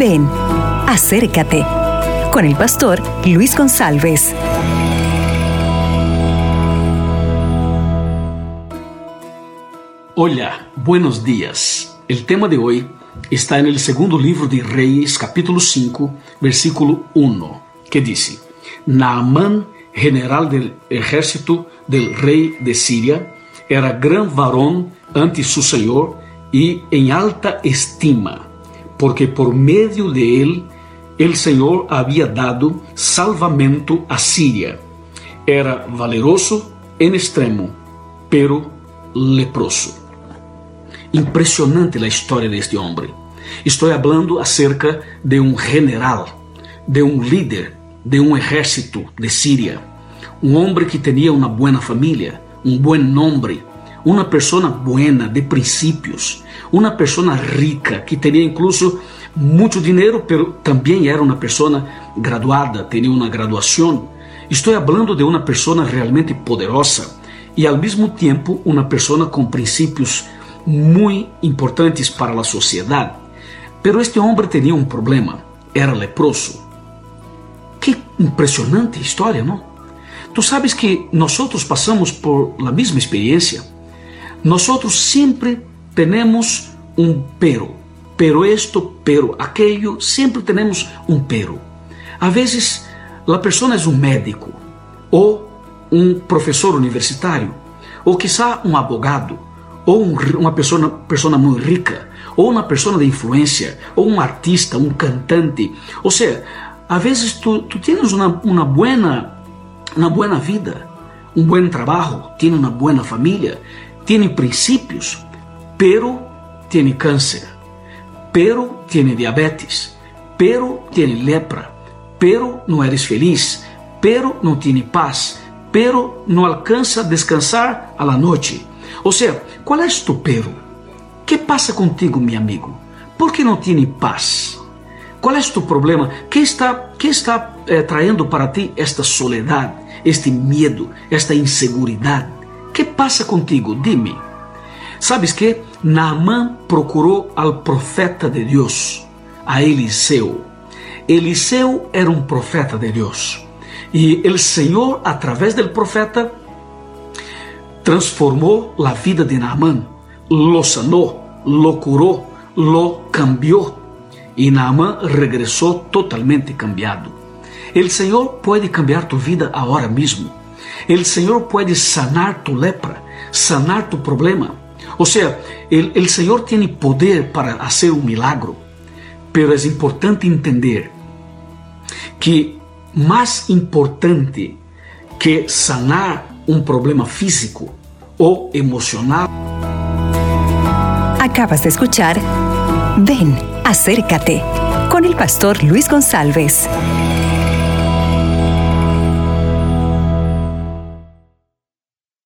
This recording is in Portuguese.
Ven, acércate con el pastor Luis González. Hola, buenos días. El tema de hoy está en el segundo libro de Reyes, capítulo 5, versículo 1, que dice, Naamán, general del ejército del rey de Siria, era gran varón ante su señor y en alta estima, porque por medio de él el Señor había dado salvamento a Siria. Era valeroso en extremo, pero leproso. Impressionante a história deste homem. Estou falando acerca de um general, de um líder de um exército de Síria, um homem que tinha uma boa família, um bom nome, uma pessoa buena de princípios, uma pessoa rica que tinha incluso muito dinheiro, pero também era uma pessoa graduada, tinha uma graduação. Estou falando de uma pessoa realmente poderosa e ao mesmo tempo uma pessoa com princípios muito importantes para a sociedade. Pero este homem tinha um problema, era leproso. Que impressionante história, não? Tu sabes que nós passamos por la mesma experiência. Nós sempre temos um pero, pero esto, pero aquello, sempre temos um pero. A vezes, a pessoa é um médico ou um professor universitário, ou quizá um abogado, ou um, uma pessoa, pessoa muito rica, ou uma pessoa de influência, ou um artista, um cantante. Ou seja, às vezes tu, tu tens uma, uma buena, uma buena vida, um bom trabalho, tens uma boa família, tens princípios, pero tem câncer, pero tem diabetes, pero tem lepra, pero não eres feliz, pero não tem paz, pero não alcança a descansar a la noite. Ou seja, qual é tu pero? que passa contigo, meu amigo? Por que não tem paz? Qual é tu problema? Que está, que está eh, traindo para ti esta soledade, este medo, esta inseguridade? Que passa contigo? Dime. Sabes que Naamã procurou ao profeta de Deus, a Eliseu. Eliseu era um profeta de Deus. E o Senhor, através do profeta, transformou a vida de Naamã, lo sanou, lo curou, lo cambiou. E Naamã regressou totalmente cambiado. O Senhor pode cambiar tu vida agora mesmo. O Senhor pode sanar tu lepra, sanar tu problema. Ou seja, o Senhor tem poder para fazer um milagro, pero é importante entender que mais importante que sanar um problema físico ou emocional. Acabas de escuchar Ven, acércate con el pastor Luis González.